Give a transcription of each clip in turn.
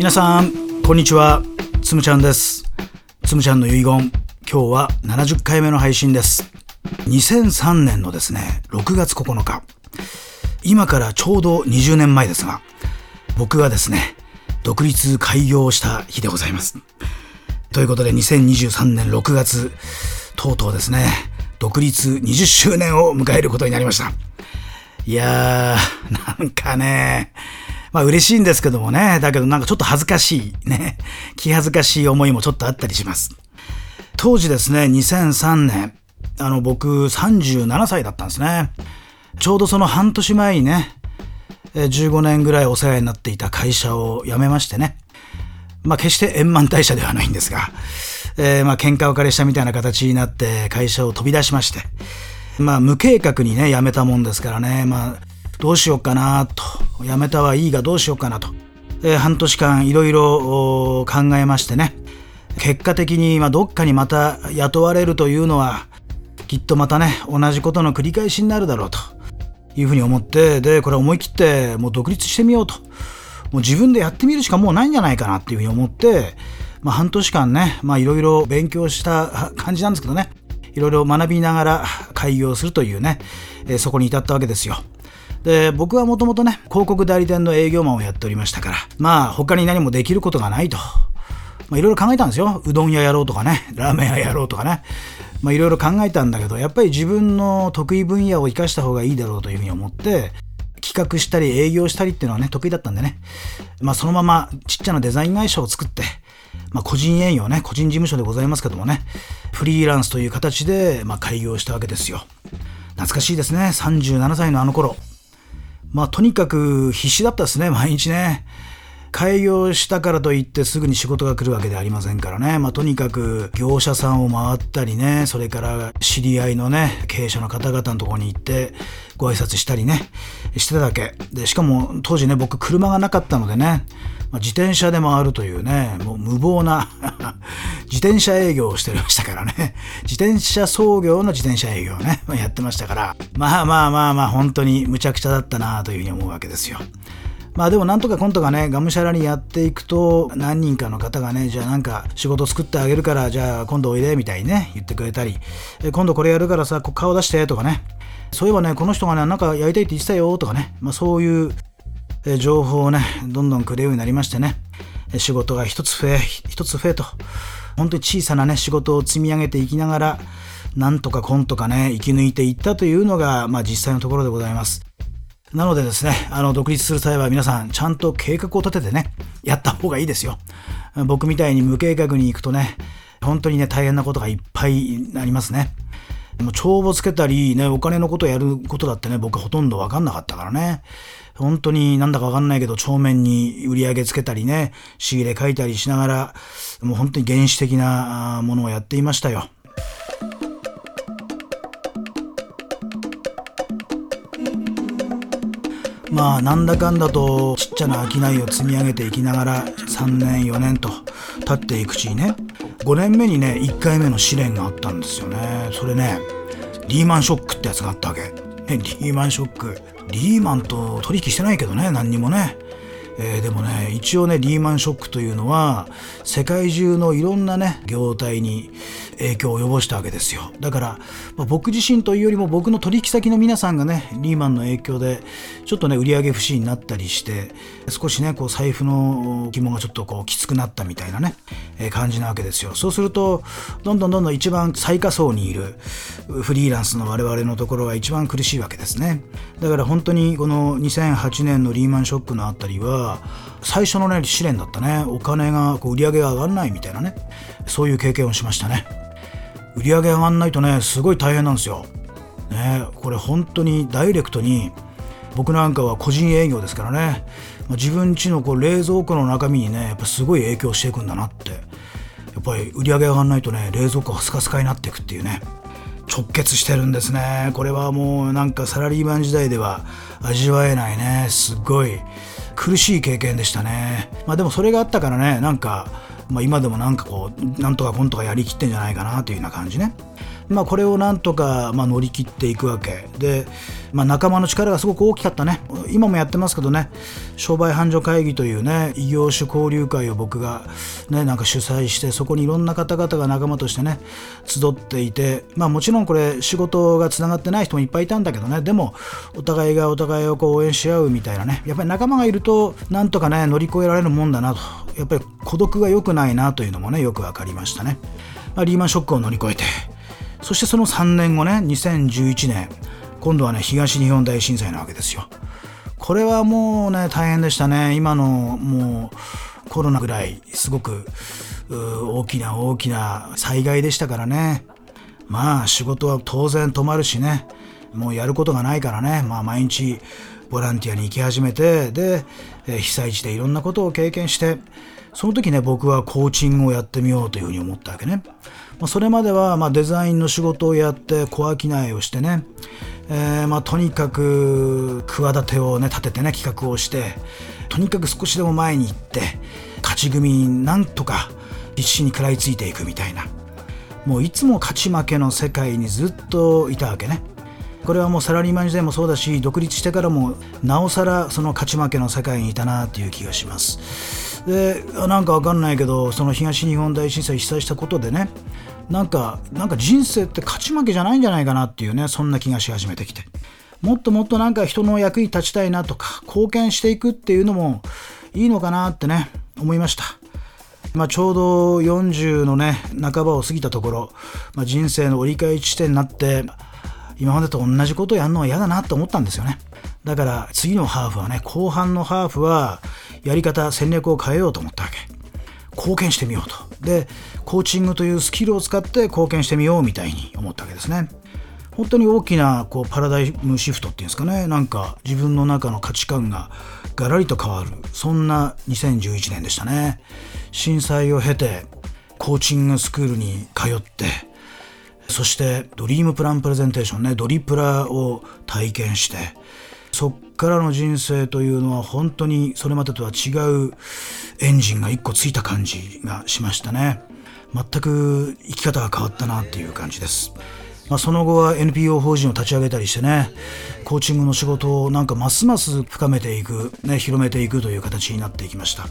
皆さんこんにちは。つむちゃんです。つむちゃんの遺言。今日は70回目の配信です。2003年のですね6月9日。今からちょうど20年前ですが僕がですね独立開業した日でございます。ということで2023年6月とうとうですね独立20周年を迎えることになりました。いやーなんかねまあ嬉しいんですけどもね。だけどなんかちょっと恥ずかしいね。気恥ずかしい思いもちょっとあったりします。当時ですね、2003年、あの僕37歳だったんですね。ちょうどその半年前にね、15年ぐらいお世話になっていた会社を辞めましてね。まあ決して円満退社ではないんですが、えー、まあ喧嘩別れしたみたいな形になって会社を飛び出しまして、まあ無計画にね、辞めたもんですからね、まあどうしようかなと、辞めたはいいがどうしようかなと、えー、半年間いろいろ考えましてね、結果的に、ま、どっかにまた雇われるというのは、きっとまたね、同じことの繰り返しになるだろうというふうに思って、で、これ思い切ってもう独立してみようと。もう自分でやってみるしかもうないんじゃないかなっていうふうに思って、まあ、半年間ね、いろいろ勉強した感じなんですけどね、いろいろ学びながら開業するというね、えー、そこに至ったわけですよ。で僕はもともとね広告代理店の営業マンをやっておりましたからまあ他に何もできることがないとまあいろいろ考えたんですようどん屋やろうとかねラーメン屋やろうとかねまあいろいろ考えたんだけどやっぱり自分の得意分野を生かした方がいいだろうというふうに思って企画したり営業したりっていうのはね得意だったんでね、まあ、そのままちっちゃなデザイン会社を作ってまあ、個人営業ね、個人事務所でございますけどもね、フリーランスという形で、まあ、開業したわけですよ。懐かしいですね。37歳のあの頃。まあとにかく必死だったですね、毎日ね。開業したからといってすぐに仕事が来るわけではありませんからね。まあとにかく業者さんを回ったりね、それから知り合いのね、経営者の方々のとこに行ってご挨拶したりね、してただけ。で、しかも当時ね、僕車がなかったのでね、まあ、自転車で回るというね、もう無謀な 自転車営業をしてましたからね。自転車操業の自転車営業をね、やってましたから、まあまあまあまあ、本当に無茶苦茶だったなというふうに思うわけですよ。まあでもなんとか今度がね、がむしゃらにやっていくと、何人かの方がね、じゃあなんか仕事作ってあげるから、じゃあ今度おいでみたいにね、言ってくれたり、今度これやるからさ、顔出してとかね、そういえばね、この人がね、なんかやりたいって言ってたよとかね、まあそういう情報をね、どんどんくれるようになりましてね、仕事が一つ増え、一つ増えと、本当に小さなね、仕事を積み上げていきながら、なんとかコンとかね、生き抜いていったというのが、まあ実際のところでございます。なのでですね、あの、独立する際は皆さん、ちゃんと計画を立ててね、やった方がいいですよ。僕みたいに無計画に行くとね、本当にね、大変なことがいっぱいありますね。も帳簿つけたり、ね、お金のことやることだってね、僕ほとんどわかんなかったからね。本当になんだかわかんないけど、帳面に売り上げつけたりね、仕入れ書いたりしながら、もう本当に原始的なものをやっていましたよ。まあなんだかんだとちっちゃな商いを積み上げていきながら3年4年と経っていくうちにね5年目にね1回目の試練があったんですよね。それねリーマンショックってやつがあったわけ、ね、リーマンショック。リーマンと取引してないけどね何にもね。えー、でもね一応ねリーマンショックというのは世界中のいろんなね業態に影響を及ぼしたわけですよ。だから、まあ、僕自身というよりも僕の取引先の皆さんがねリーマンの影響でちょっとね売上不振になったりして少しねこう財布の紐がちょっとこうきつくなったみたいなね、えー、感じなわけですよ。そうするとどんどんどんどん一番最下層にいるフリーランスの我々のところが一番苦しいわけですね。だから本当にこの2008年のリーマンショックのあたりは最初のね試練だったね。お金がこう売り上げが上がらないみたいなね。そういう経験をしましたね。売上上がんないとねすごい大変なんですよ。ねこれ本当にダイレクトに僕なんかは個人営業ですからね。自分家のこう冷蔵庫の中身にねやっぱすごい影響していくんだなって。やっぱり売り上げ上がんないとね冷蔵庫がスカスカになっていくっていうね。直結してるんですねこれはもうなんかサラリーマン時代では味わえないねすごい苦しい経験でしたね。まあでもそれがあったからね、なんか、まあ今でもなんかこう、なんとかこんとかやりきってんじゃないかなというような感じね。まあ、これをなんとかまあ乗り切っていくわけ。で、まあ、仲間の力がすごく大きかったね。今もやってますけどね。商売繁盛会議というね異業種交流会を僕が、ね、なんか主催してそこにいろんな方々が仲間としてね集っていて、まあ、もちろんこれ仕事がつながってない人もいっぱいいたんだけどね。でもお互いがお互いをこう応援し合うみたいなね。やっぱり仲間がいるとなんとかね乗り越えられるもんだなと。やっぱり孤独が良くないなというのもねよく分かりましたね、まあ、リーマンショックを乗り越えて。そしてその3年後ね2011年。今度はね東日本大震災なわけですよ。これはもうね大変でしたね。今のもうコロナぐらいすごく大きな大きな災害でしたからね。まあ仕事は当然止まるしね。もうやることがないからね。まあ毎日ボランティアに行き始めてで被災地でいろんなことを経験してその時ね僕はコーチングをやってみようというふうに思ったわけね。まあ、それまではまデザインの仕事をやって小商いをしてね、えー、まとにかく企てをね立ててね企画をしてとにかく少しでも前に行って勝ち組になんとか必死に食らいついていくみたいなもういつも勝ち負けの世界にずっといたわけね。これはもうサラリーマン時代もそうだし独立してからもなおさらその勝ち負けの世界にいたなっていう気がしますでなんかわかんないけどその東日本大震災被災したことでねなんか、なんか人生って勝ち負けじゃないんじゃないかなっていうね、そんな気がし始めてきて。もっともっとなんか人の役に立ちたいなとか、貢献していくっていうのもいいのかなってね、思いました。まあ、ちょうど40のね、半ばを過ぎたところ、まあ、人生の折り返し地点になって、今までと同じことをやるのは嫌だなと思ったんですよね。だから次のハーフはね、後半のハーフはやり方、戦略を変えようと思ったわけ。貢献してみようと。で、コーチングというスキルを使って貢献してみようみたいに思ったわけですね。本当に大きなこうパラダイムシフトっていうんですかね、なんか自分の中の価値観がガラリと変わる、そんな2011年でしたね。震災を経て、コーチングスクールに通って、そしてドリームプランプレゼンテーションね、ドリプラを体験して、そっからの人生というのは本当にそれまでとは違うエンジンが一個ついた感じがしましたね。全く生き方が変わったなっていう感じです。まあ、その後は NPO 法人を立ち上げたりしてね、コーチングの仕事をなんかますます深めていく、ね、広めていくという形になっていきました。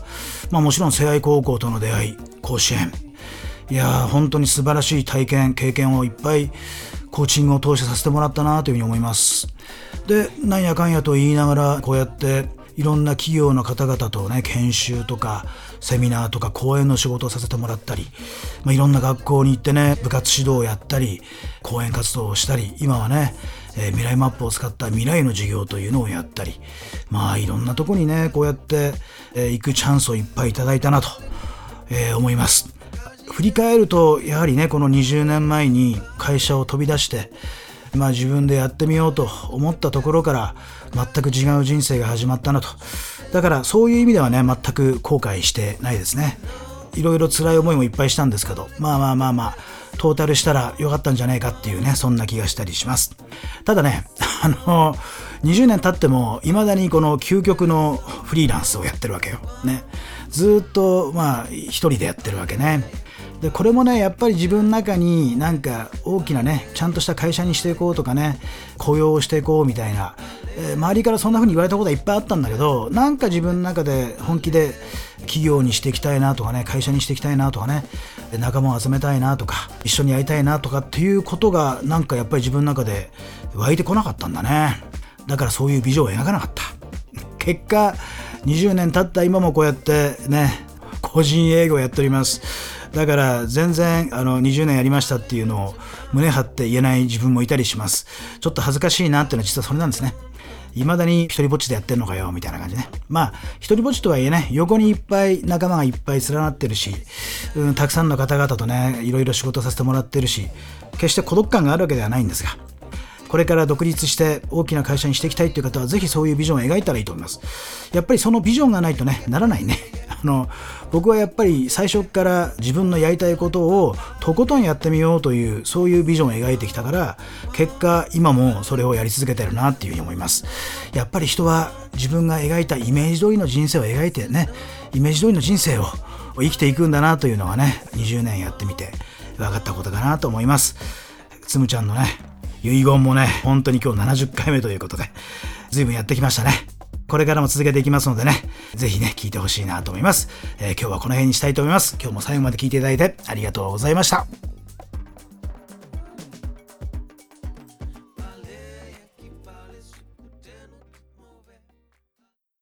まあもちろん聖愛高校との出会い、甲子園。いやー、本当に素晴らしい体験、経験をいっぱいコーチングを通してさせてもらったなというふうに思います。でなんやかんやと言いながらこうやっていろんな企業の方々とね研修とかセミナーとか講演の仕事をさせてもらったり、まあ、いろんな学校に行ってね部活指導をやったり講演活動をしたり今はね、えー、未来マップを使った未来の授業というのをやったりまあいろんなとこにねこうやって、えー、行くチャンスをいっぱいいただいたなと、えー、思います。振り返るとやはりねこの20年前に会社を飛び出してまあ、自分でやってみようと思ったところから全く違う人生が始まったなと。だからそういう意味ではね全く後悔してないですね。いろいろ辛い思いもいっぱいしたんですけどまあまあまあまあトータルしたらよかったんじゃないかっていうねそんな気がしたりします。ただね あの20年経ってもいまだにこの究極のフリーランスをやってるわけよ。ね。ずっとまあ一人でやってるわけね。でこれもねやっぱり自分の中になんか大きなねちゃんとした会社にしていこうとかね雇用をしていこうみたいな、えー、周りからそんな風に言われたことはいっぱいあったんだけどなんか自分の中で本気で企業にしていきたいなとかね会社にしていきたいなとかね仲間を集めたいなとか一緒にやりたいなとかっていうことがなんかやっぱり自分の中で湧いてこなかったんだね。だからそういうビジョンを描かなかった。結果20年経った今もこうやってね個人営業やっております。だから全然あの20年やりましたっていうのを胸張って言えない自分もいたりします。ちょっと恥ずかしいなっていうのは実はそれなんですね。未だに一人ぼっちでやってんのかよ、みたいな感じね。まあ、一人ぼっちとはいえね、横にいっぱい仲間がいっぱい連なってるし、うん、たくさんの方々とね、いろいろ仕事させてもらってるし、決して孤独感があるわけではないんですが、これから独立して大きな会社にしていきたいという方は、ぜひそういうビジョンを描いたらいいと思います。やっぱりそのビジョンがないとね、ならないね。あの僕はやっぱり最初から自分のやりたいことをとことんやってみようというそういうビジョンを描いてきたから結果今もそれをやり続けてるなっていうふうに思いますやっぱり人は自分が描いたイメージ通りの人生を描いてねイメージ通りの人生を生きていくんだなというのはね20年やってみて分かったことかなと思いますつむちゃんのね、遺言もね、本当に今日70回目ということで、随分やってきましたね。これからも続けていきますのでね、ぜひね、聞いてほしいなと思います。えー、今日はこの辺にしたいと思います。今日も最後まで聞いていただいてありがとうございました。